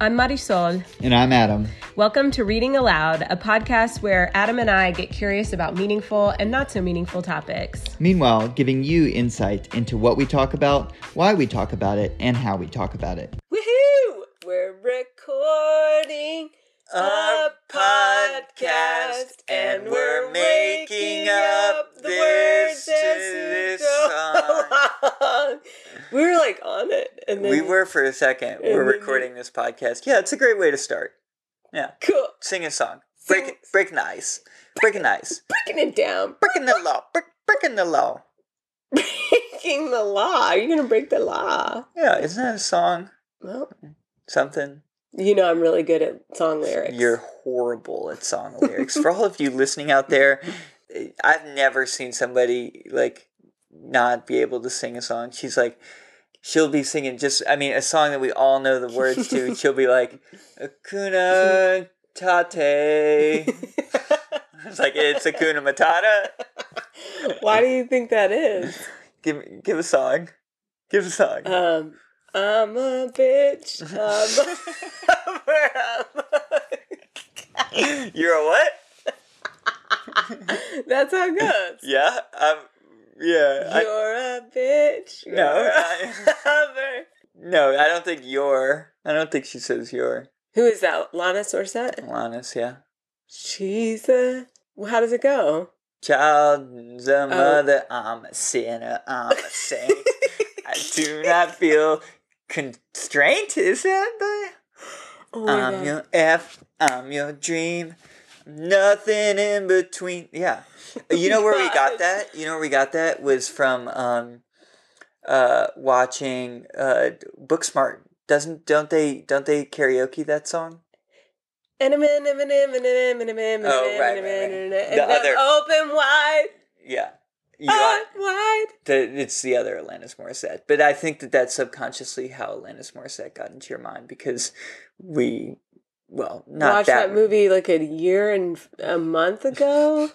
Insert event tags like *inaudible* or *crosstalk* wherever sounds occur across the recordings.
I'm Marisol. And I'm Adam. Welcome to Reading Aloud, a podcast where Adam and I get curious about meaningful and not so meaningful topics. Meanwhile, giving you insight into what we talk about, why we talk about it, and how we talk about it. Woohoo! We're recording a podcast and we're making up the words to this *laughs* song. We were like on it, and then we were for a second. We're recording this podcast. Yeah, it's a great way to start. Yeah, cool. sing a song. Break Sing- it, break the ice. Breaking the ice. Breaking it down, Breaking the law. Break, breaking the law. breaking the law. You're gonna break the law. Yeah, isn't that a song? Well, Something. you know I'm really good at song lyrics. You're horrible at song lyrics. For all of you listening out there, *laughs* eh, I've never seen somebody like not be able to sing a song. She's like, she'll be singing just, I mean, a song that we all know the words to. She'll be like, Akuna Tate. It's like it's Akuna Matata. Why do you think that is? Give give a song. Give a song. Um, I'm a bitch. I'm a... *laughs* You're a what? That's how it goes. Yeah. Um. Yeah. You're a bitch. No, I- *laughs* no, I don't think you're. I don't think she says you're. Who is that? Lana Sorsett? Honest, yeah. She's a. Well, how does it go? Child's a oh. mother, I'm a sinner, I'm a saint. I do not feel constraint, is that the *gasps* Oh I'm God. your F, I'm your dream. Nothing in between. Yeah. *laughs* You know where we got that? You know where we got that was from um uh watching uh Booksmart. Doesn't don't they don't they karaoke that song? And Oh, right, right, right. and a man, The other- open wide, Yeah. You open wide. the, it's the other Alanis Morissette. But I think that that's subconsciously how Alanis Morissette got into your mind because we well, not Watched that, that movie like a year and a month *laughs* ago.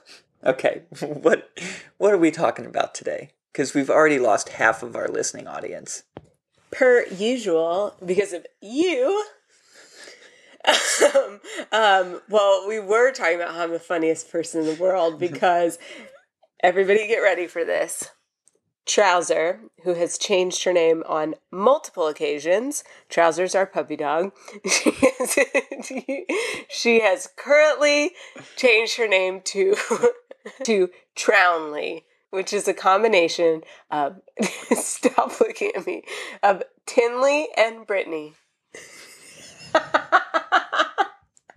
Okay, what what are we talking about today? Because we've already lost half of our listening audience. per usual because of you. um, um, well, we were talking about how I'm the funniest person in the world *laughs* because everybody get ready for this. Trouser, who has changed her name on multiple occasions, Trousers our puppy dog. She has, *laughs* she has currently changed her name to *laughs* to Trownley, which is a combination of *laughs* stop looking at me of Tinley and Brittany.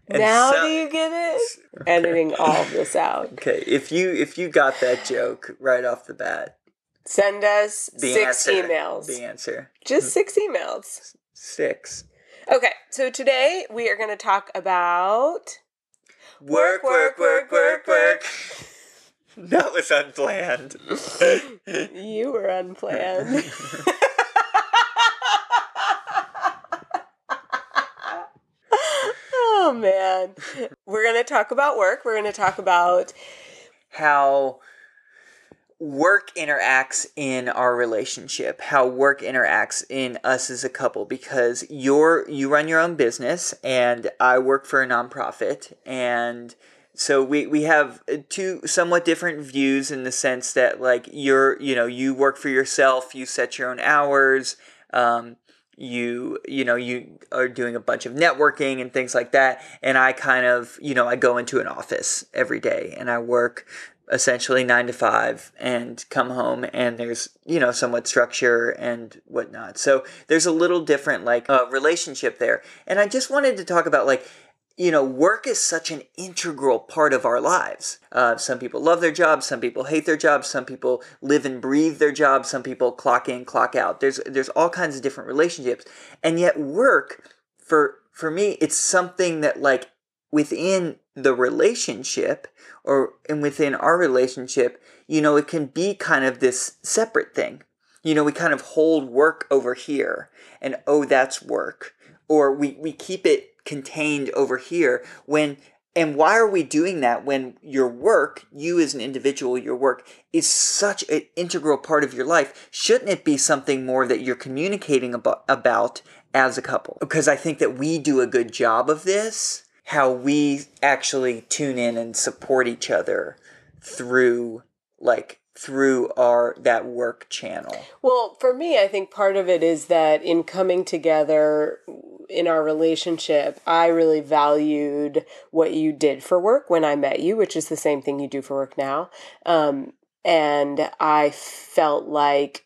And now so- do you get it? Editing all of this out. Okay, if you if you got that joke right off the bat, Send us the six answer, emails. The answer Just six emails. six. Okay, so today we are going to talk about Work, work, work, work, work. work. *laughs* That was unplanned. *laughs* you were unplanned. *laughs* oh man. We're going to talk about work. We're going to talk about how work interacts in our relationship how work interacts in us as a couple because you're you run your own business and i work for a nonprofit. And so we, we have two somewhat different views in the sense that like you're you know you work for yourself you set your own hours um, you you know you are doing a bunch of networking and things like that. And i kind of you know i go into an office every day and i work essentially nine to five and come home and there's you know somewhat structure and whatnot. So there's a little different like uh, relationship there. And i just wanted to talk about like you know work is such an integral part of our lives. Uh, some people love their jobs some people hate their jobs some people live and breathe their jobs some people clock in clock out. There's there's all kinds of different relationships. And yet work for for me it's something that like within the relationship or and within our relationship you know it can be kind of this separate thing. You know we kind of hold work over here and oh that's work. Or we we keep it contained over here when and why are we doing that when your work you as an individual your work is such an integral part of your life? Shouldn't it be something more that you're communicating about, about as a couple? Because I think that we do a good job of this. How we actually tune in and support each other through like through our that work channel. Well, for me, I think part of it is that in coming together in our relationship, I really valued what you did for work when I met you, which is the same thing you do for work now. Um, and I felt like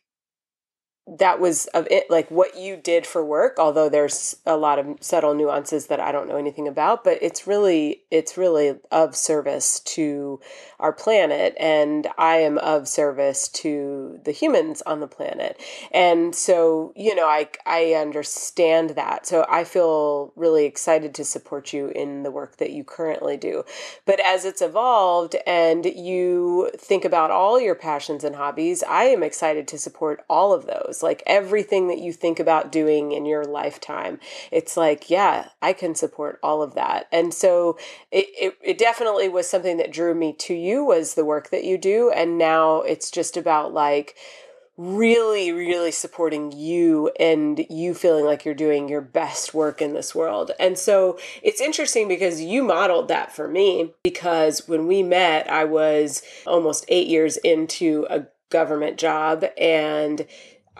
that was of it like what you did for work although there's a lot of subtle nuances that i don't know anything about but it's really it's really of service to our planet and i am of service to the humans on the planet. And so you know i i understand that. So i feel really excited to support you in the work that you currently do. But as it's evolved and you think about all your passions and hobbies i am excited to support all of those like everything that you think about doing in your lifetime. It's like, yeah, I can support all of that. And so it, it, it definitely was something that drew me to you was the work that you do. And now it's just about like, really, really supporting you and you feeling like you're doing your best work in this world. And so it's interesting because you modeled that for me because when we met, I was almost eight years into a government job and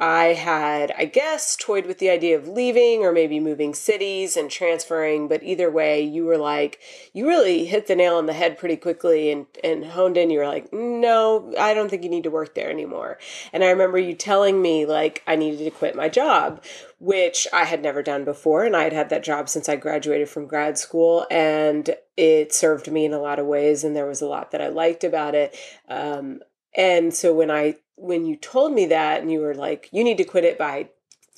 I had, I guess, toyed with the idea of leaving or maybe moving cities and transferring. But either way, you were like, you really hit the nail on the head pretty quickly and, and honed in. You were like, no, I don't think you need to work there anymore. And I remember you telling me, like, I needed to quit my job, which I had never done before. And I had had that job since I graduated from grad school. And it served me in a lot of ways. And there was a lot that I liked about it. Um, and so when I when you told me that and you were like, you need to quit it by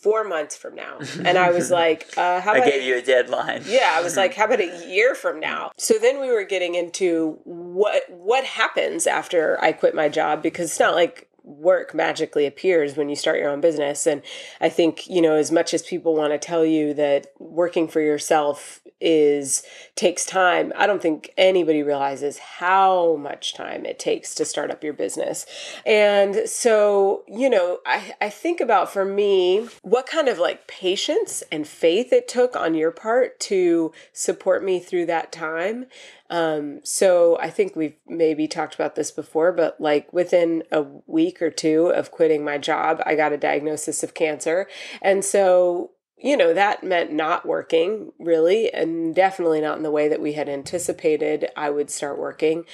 four months from now. And I was *laughs* like, uh, how about I gave you a deadline. Yeah, I was like, *laughs* how about a year from now? So then we were getting into what what happens after I quit my job because it's not like work magically appears when you start your own business. And i think you know as much as people want to tell you that working for yourself is takes time i don't think anybody realizes how much time it takes to start up your business. And so you know i i think about for me what kind of like patience and faith it took on your part to support me through that time um, so I think we've maybe talked about this before, but like within a week or two of quitting my job, I got a diagnosis of cancer. And so you know, that meant not working really, and definitely not in the way that we had anticipated I would start working.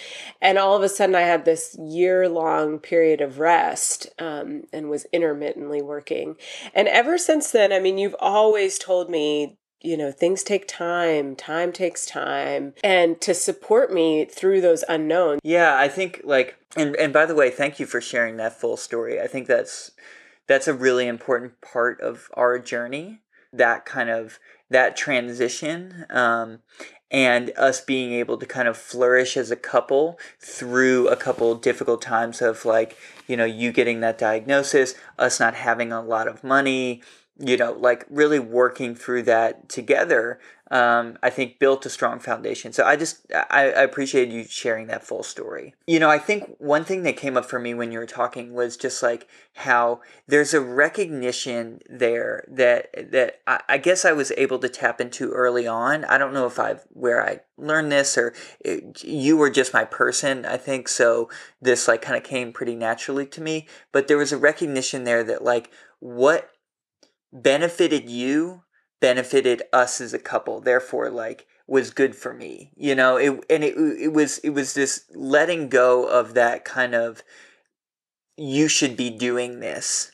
And all of a sudden, I had this year long period of rest um, and was intermittently working. And ever since then, I mean, you've always told me you know, things take time, time takes time, and to support me through those unknowns. Yeah, I think like and and by the way, thank you for sharing that full story. I think that's that's a really important part of our journey. That kind of that transition um, and us being able to kind of flourish as a couple through a couple difficult times of like you know you getting that diagnosis us not having a lot of money you know, like really working through that together, um, I think built a strong foundation. So I just, I, I you sharing that full story. You know, I think one thing that came up for me when you were talking was just like how there's a recognition there that, that I, I guess I was able to tap into early on. I don't know if I've, where I learned this or it, you were just my person, I think. So this like kind of came pretty naturally to me, but there was a recognition there that like what benefited you benefited us as a couple therefore like was good for me you know? It and it it was it was this letting go of that kind of you should be doing this.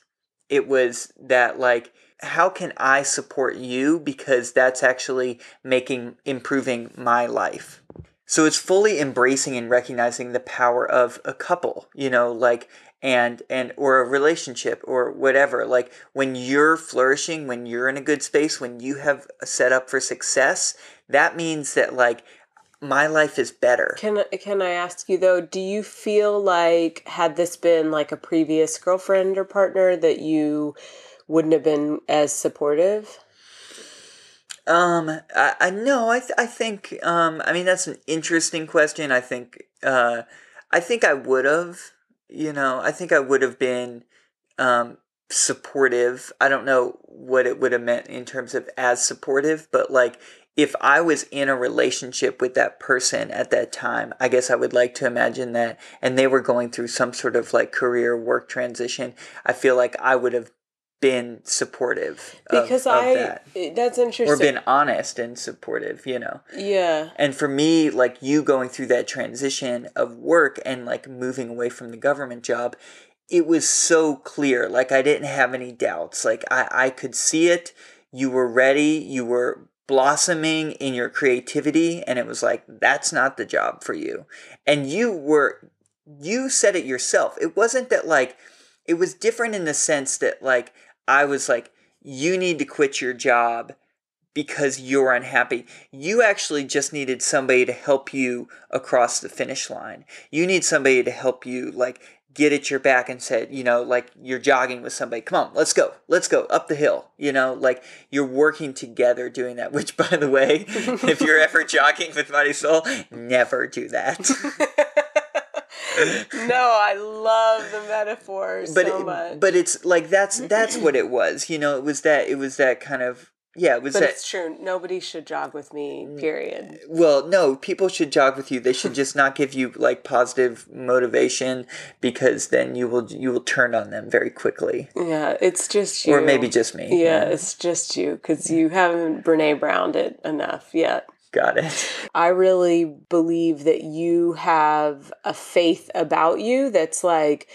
It was that like how can i support you because that's actually making improving my life? So it's fully embracing and recognizing the power of a couple you know? Like and and or a relationship or whatever like when you're flourishing when you're in a good space when you have set up for success that means that like my life is better. Can can i ask you though do you feel like had this been like a previous girlfriend or partner that you wouldn't have been as supportive? Um i, I no i th- i think um i mean that's an interesting question. I think uh i think i would have you know, I think I would have been um, supportive. I don't know what it would have meant in terms of as supportive, but like if I was in a relationship with that person at that time, I guess I would like to imagine that, and they were going through some sort of like career work transition, I feel like I would have been supportive of, because of I that. that's interesting. Or been honest and supportive, you know. yeah. And for me, like you going through that transition of work and like moving away from the government job, it was so clear. Like I didn't have any doubts. Like I, I could see it. You were ready. You were blossoming in your creativity. And it was like, that's not the job for you. And you were, you said it yourself. It wasn't that like, it was different in the sense that like, I was like, you need to quit your job because you're unhappy. You actually just needed somebody to help you across the finish line. You need somebody to help you like get at your back and said, you know, like you're jogging with somebody, come on, let's go, let's go up the hill. You know, like you're working together doing that, which *laughs* by the way, if you're ever jogging with Marisol, never do that. *laughs* no, I love the metaphor but so it- much. but it's like that's that's what it was. You know, it was that it was that kind of yeah, it was But that it's true. Nobody should jog with me. Mm. Period. Well, no, people should jog with you. They should just not give you like positive motivation because then you will you will turn on them very quickly. Yeah, it's just you. Or maybe just me. Yeah, it's just you because you haven't Brene Browned it enough yet. Got it. I really believe that you have a faith about you that's like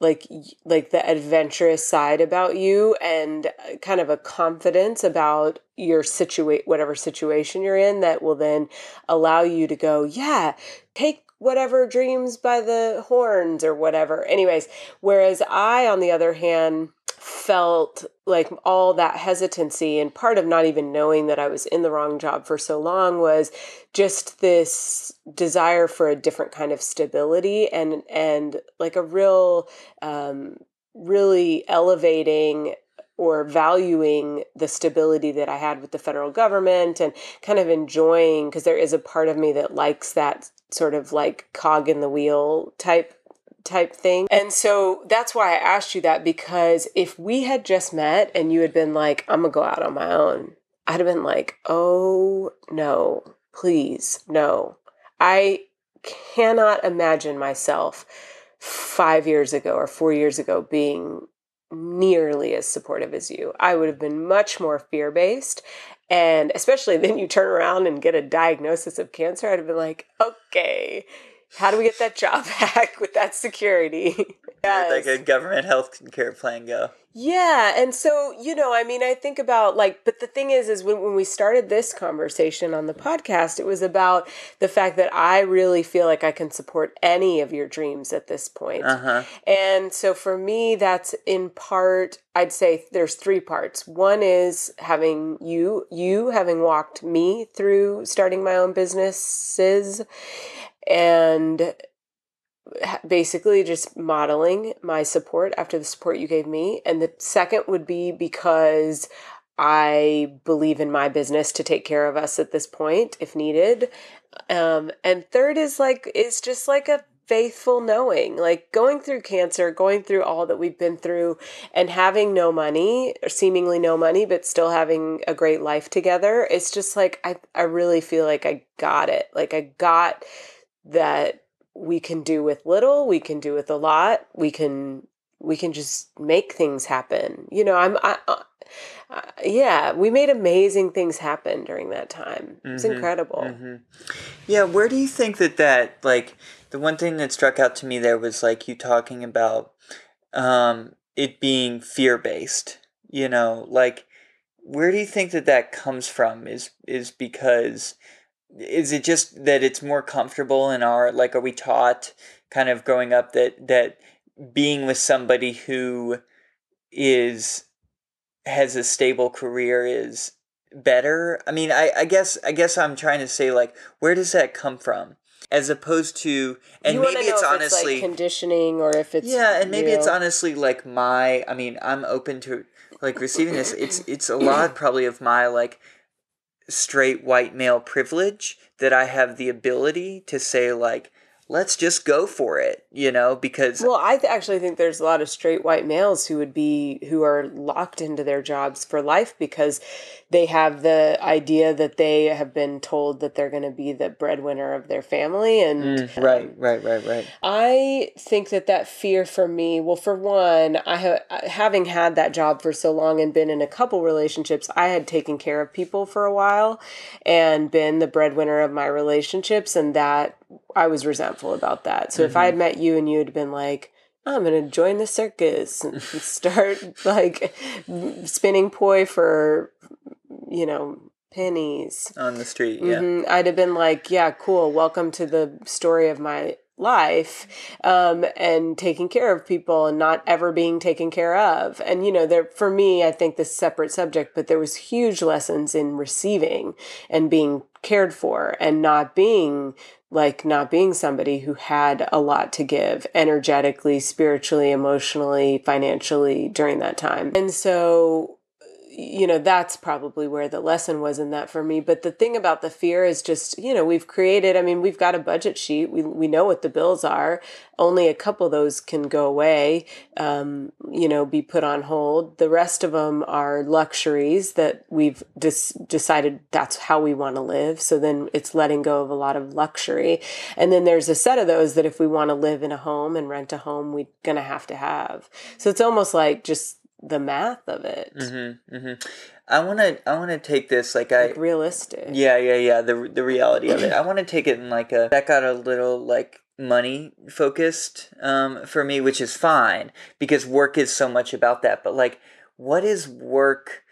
like like the adventurous side about you and uh, kind of a confidence about your situate whatever situation you're in that will then allow you to go yeah take whatever dreams by the horns or whatever anyways whereas i on the other hand felt like all that hesitancy and part of not even knowing that I was in the wrong job for so long was just this desire for a different kind of stability and and like a real um really elevating or valuing the stability that I had with the federal government and kind of enjoying because there is a part of me that likes that sort of like cog in the wheel type type thing. And so that's why I asked you that because if we had just met and you had been like, I'm gonna go out on my own, I'd have been like, oh no, please, no. I cannot imagine myself five years ago or four years ago being nearly as supportive as you. I would have been much more fear based. And especially *laughs* then you turn around and get a diagnosis of cancer, I'd have been like, okay, how do we get that job *laughs* back with that security? *laughs* Like a government health care plan go. Yeah, and so you know, I mean, I think about like, but the thing is, is when when we started this conversation on the podcast, it was about the fact that I really feel like I can support any of your dreams at this point. Uh-huh. And so for me, that's in part, I'd say there's three parts. One is having you, you having walked me through starting my own businesses and basically just modeling my support after the support you gave me. And the second would be because I believe in my business to take care of us at this point if needed. Um, and third is like, is just like a faithful knowing like going through cancer going through all that we've been through and having no money or seemingly no money but still having a great life together it's just like i i really feel like i got it like i got that we can do with little we can do with a lot we can we can just make things happen you know i'm I, uh, uh, yeah we made amazing things happen during that time it's Mhm, incredible hmm Yeah, where do you think that that like the one thing that struck out to me there was like you talking about um it being fear based. You know, like where do you think that that comes from? Is is because is it just that it's more comfortable in our like are we taught kind of growing up that that being with somebody who is has a stable career is better? I mean I, I guess i guess i'm trying to say like where does that come from? As opposed to and maybe it's honestly it's like conditioning or if it's yeah and maybe it's honestly like my i mean i'm open to like receiving this. It's it's a *clears throat* lot probably of my like straight white male privilege that i have the ability to say like let's just go for it, you know, because Well, I th- actually think there's a lot of straight white males who would be who are locked into their jobs for life because they have the idea that they have been told that they're going to be the breadwinner of their family and mm, um, right, right, right, right. I think that that fear for me, well, for one, I ha- having had that job for so long and been in a couple relationships, I had taken care of people for a while and been the breadwinner of my relationships, and that I was resentful about that. So if I had met you and you had been like, I'm gonna join the circus and *laughs* *laughs* start like spinning poi for, you know, pennies. On the street, yeah. Mhm. I'd have been like, yeah, cool. Welcome to the story of my life um, and taking care of people and not ever being taken care of. And, you know, there, for me, I think this separate subject, but there was huge lessons in receiving and being cared for and not being like not being somebody who had a lot to give energetically, spiritually, emotionally, financially during that time. And so you know that's probably where the lesson was in that for me. But the thing about the fear is just you know we've created i mean we've got a budget sheet. We, we know what the bills are. Only a couple of those can go away um, you know be put on hold. The rest of them are luxuries that we've just decided that's how we want to live. So then it's letting go of a lot of luxury. And then there's a set of those that if we want to live in a home and rent a home we're gonna have to have. So it's almost like just the math of it Mm-hmm, mm-hmm. I want to. I want to take this like I. like realistic. Yeah, yeah, yeah. The the reality of it. I *clears throat* want to take it in like a that got a little like money focused um, for me, which is fine because work is so much about that. But like, what is work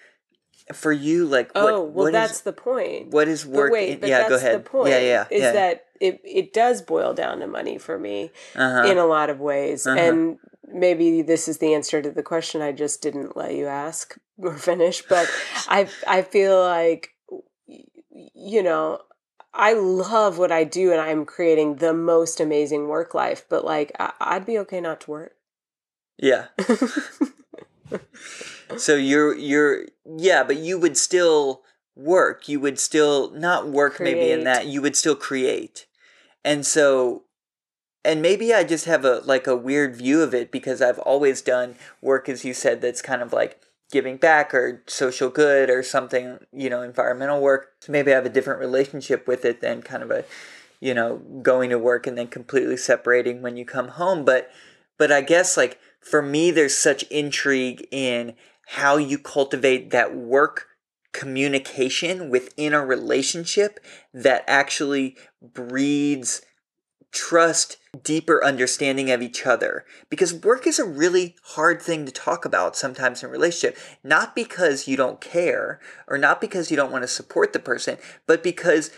for you? Like, what, Oh, well, what that's is- the point. what is work? but wait, in- but yeah, that's go ahead. the point. yeah, yeah, Is yeah. that it? It does boil down to money for me uh-huh. in a lot of ways, Uh-huh. and maybe this is the answer to the question I just didn't let you ask or *laughs* finish. But I I feel like you know. I love what I do and I'm creating the most amazing work life, but like I- I'd be okay not to work. yeah. *laughs* So you're you're yeah, but you would still work. You would still not work maybe in that. You would still create. And so and maybe I just have a like a weird view of it because I've always done work as you said that's kind of like giving back or social good or something, you know, environmental work. So maybe I have a different relationship with it than kind of a you know, going to work and then completely separating when you come home, but but I guess like for me there's such intrigue in how you cultivate that work communication within a relationship that actually breeds trust, deeper understanding of each other. Because work is a really hard thing to talk about sometimes in relationship. Not because you don't care or not because you don't want to support the person, but because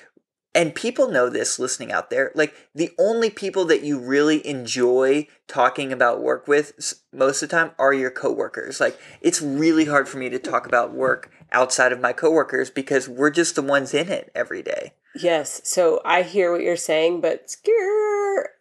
and people know this listening out there like the only people that you really enjoy talking about work with most of the time are your coworkers like it's really hard for me to talk about work outside of my coworkers because we're just the ones in it every day Yes, so I hear what you're saying, but scare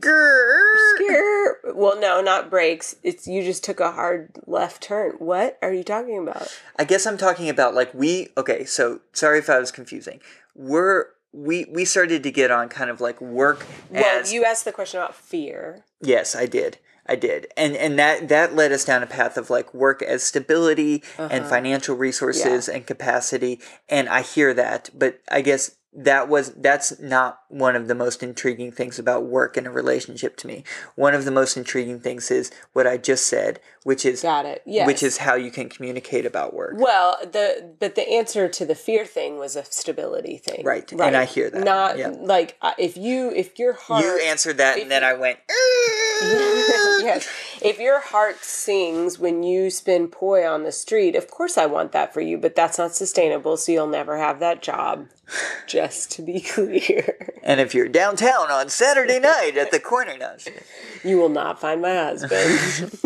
Grrr. Well, no, not brakes. It's you just took a hard left turn. What are you talking about? I guess I'm talking about like we okay, so sorry if I was confusing. We're we we started to get on kind of like work Well, as you asked the question about fear. Yes, I did. I did. And and that that led us down a path of like work as stability and uh-huh. financial resources and capacity. And I hear that, but I guess that was that's not one of the most intriguing things about work in a relationship to me. One of the most intriguing things is what I just said, which is Got it. Yes. which is how you can communicate about work. well, the but the answer to the fear thing was a stability thing. Right, and I hear that, Not yeah. like if you if your heart You answered that and then I went *laughs* yes. If your heart sings when you spin poi on the street, of course I want that for you, but that's not sustainable, so you'll never have that job. *laughs* Just to be *laughs* clear. And if you're downtown on Saturday night at the corner no, I'm just kidding. You will not find my husband.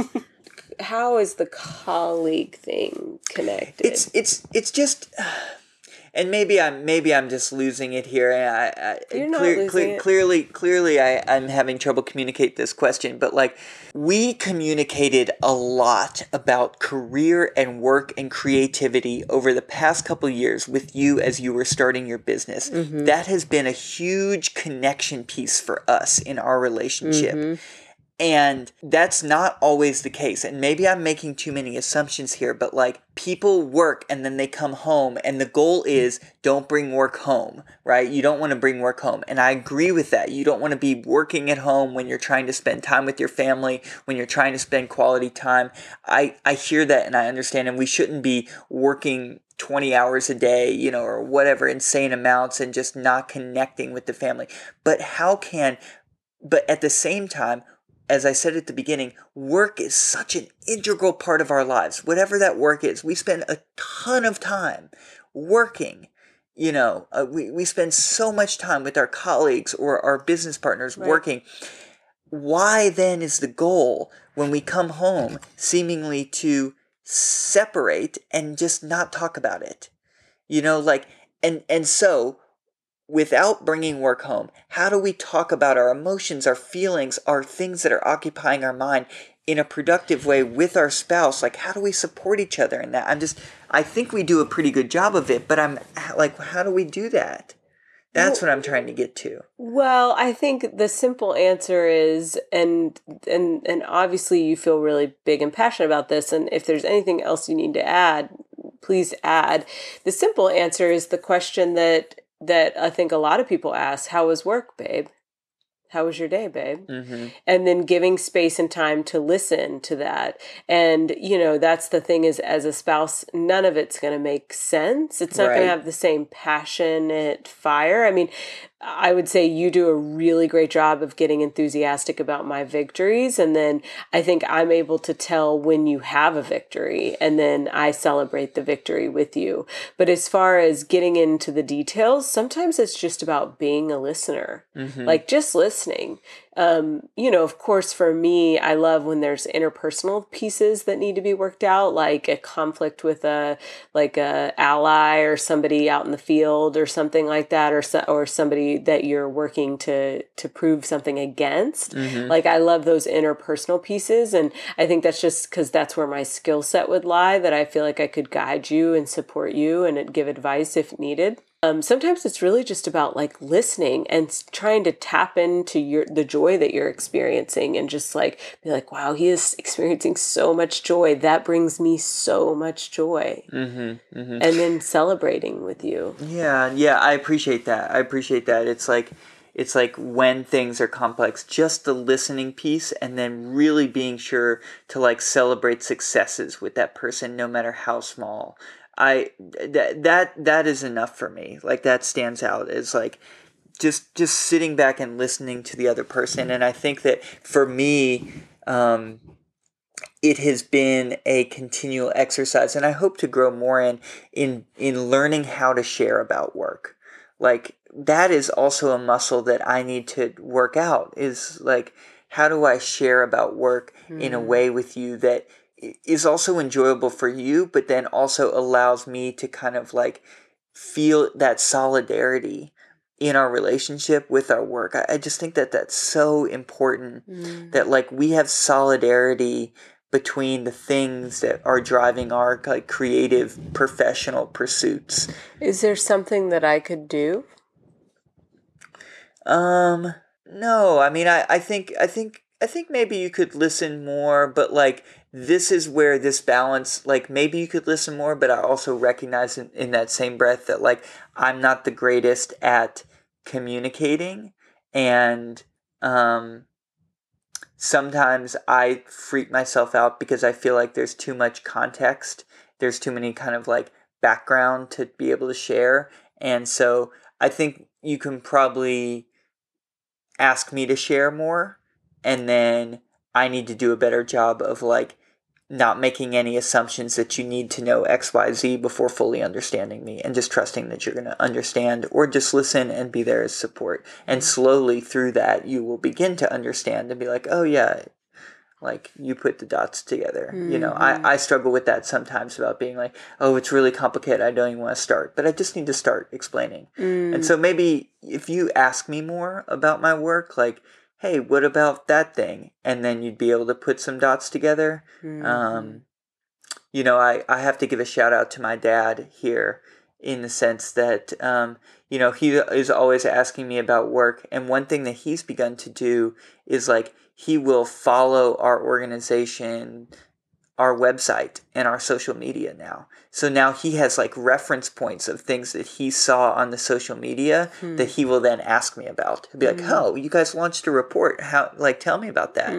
*laughs* How is the colleague thing connected? it's it's it's just uh, and maybe I'm maybe I'm just losing it here. I, I, You're not losing it. Clearly, clearly, I, I'm having trouble communicate this question. But like, we communicated a lot about career and work and creativity over the past couple years with you as you were starting your business. Mm-hmm. That has been a huge connection piece for us in our relationship. Mm-hmm. And that's not always the case. And maybe I'm making too many assumptions here, but like people work and then they come home, and the goal is don't bring work home, right? You don't want to bring work home. And I agree with that. You don't want to be working at home when you're trying to spend time with your family, when you're trying to spend quality time. I, I hear that and I understand, and we shouldn't be working 20 hours a day, you know, or whatever insane amounts and just not connecting with the family. But how can, but at the same time, as I said at the beginning, work is such an integral part of our lives. Whatever that work is, we spend a ton of time working. You know, uh, we, we spend so much time with our colleagues or our business partners Right. working. Why then is the goal when we come home seemingly to separate and just not talk about it? You know, like, and, and so without bringing work home, how do we talk about our emotions, our feelings, our things that are occupying our mind in a productive way with our spouse? Like, how do we support each other in that? I'm just, I think we do a pretty good job of it, but I'm like, how do we do that? That's what I'm trying to get to. Well, I think the simple answer is and and and obviously you feel really big and passionate about this and if there's anything else you need to add, please add. The simple answer is the question that that I think a lot of people ask, how was work, babe? How was your day, babe? Mm-hmm. and then giving space and time to listen to that and you know that's the thing is as a spouse none of it's going to make sense it's not going to have the same passionate fire i mean i would say you do a really great job of getting enthusiastic about my victories. And then i think i'm able to tell when you have a victory and then i celebrate the victory with you. But as far as getting into the details sometimes it's just about being a listener Mm-hmm. like just listening um, you know of course for me i love when there's interpersonal pieces that need to be worked out like a conflict with a like a ally or somebody out in the field or something like that or so, or somebody that you're working to to prove something against Mm-hmm. like i love those interpersonal pieces and i think that's just because that's where my skill set would lie that i feel like i could guide you and support you and give advice if needed um, sometimes it's really just about like listening and trying to tap into your the joy that you're experiencing and just like be like wow he is *laughs* experiencing so much joy that brings me so much joy Mm-hmm. Mm-hmm. and then celebrating with you Yeah, yeah, I appreciate that. I appreciate that. It's like it's like when things are complex, just the listening piece and then really being sure to like celebrate successes with that person no matter how small. I that that that is enough for me. Like that stands out as like just just sitting back and listening to the other person. And I think that for me um it has been a continual exercise and i hope to grow more in in in learning how to share about work. Like that is also a muscle that i need to work out is like how do i share about work in a way with you that is also enjoyable for you but then also allows me to kind of like feel that solidarity in our relationship with our work. I, I just think that that's so important that like we have solidarity between the things that are driving our like creative professional pursuits. Is there something that i could do? Um no. I mean i i think i think i think maybe you could listen more but like this is where this balance like maybe you could listen more but i also recognize in, in that same breath that like i'm not the greatest at communicating and um sometimes I freak myself out because I feel like there's too much context. There's too many kind of like background to be able to share. And so I think you can probably ask me to share more and then I need to do a better job of like not making any assumptions that you need to know XYZ before fully understanding me and just trusting that you're going to understand or just listen and be there as support. And mm-hmm. slowly through that, you will begin to understand and be like, oh, yeah, like you put the dots together. You know I, mm-hmm. I struggle with that sometimes about being like oh it's really complicated. I don't even want to start. But i just need to start explaining. And mm. so maybe if you ask me more about my work like hey what about that thing? And then you'd be able to put some dots together. Um, you know I, I have to give a shout out to my dad here in the sense that um, you know he is always asking me about work. And one thing that he's begun to do is like he will follow our organization our website and our social media now. So now he has like reference points of things that he saw on the social media that he will then ask me about. He'll be like oh you guys launched a report. How like tell me about that.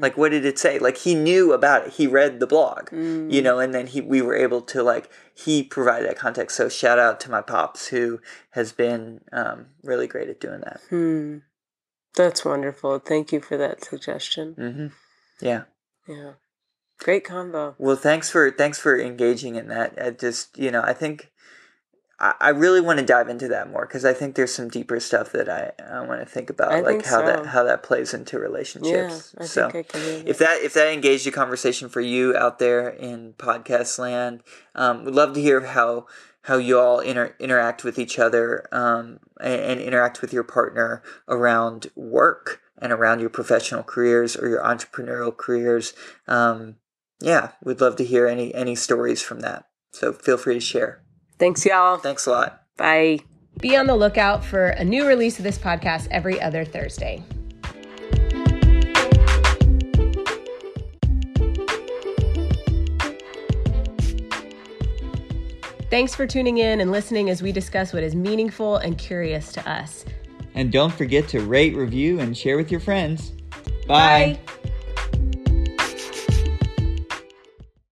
Like what did it say? Like he knew about it. He read the blog you know and then he we were able to like he provided that context. So shout out to my pops who has been um, really great at doing that. Hmm. That's wonderful. Thank you for that suggestion. hmm yeah. Yeah. Great combo. well thanks for thanks for engaging in that i just you know i think i, I really want to dive into that more because i think there's some deeper stuff that i, I want to think about I like think how so. that how that plays into relationships. Yeah, I so think I can if that if that engaged a conversation for you out there in podcast land um, we'd love to hear how how you all inter- interact with each other um, and, and interact with your partner around work and around your professional careers or your entrepreneurial careers um, yeah we'd love to hear any any stories from that so feel free to share Thanks, y'all. thanks a lot Bye. Be on the lookout for a new release of this podcast every other Thursday. Thanks for tuning in and listening as we discuss what is meaningful and curious to us. And don't forget to rate, review, and share with your friends. Bye. Bye.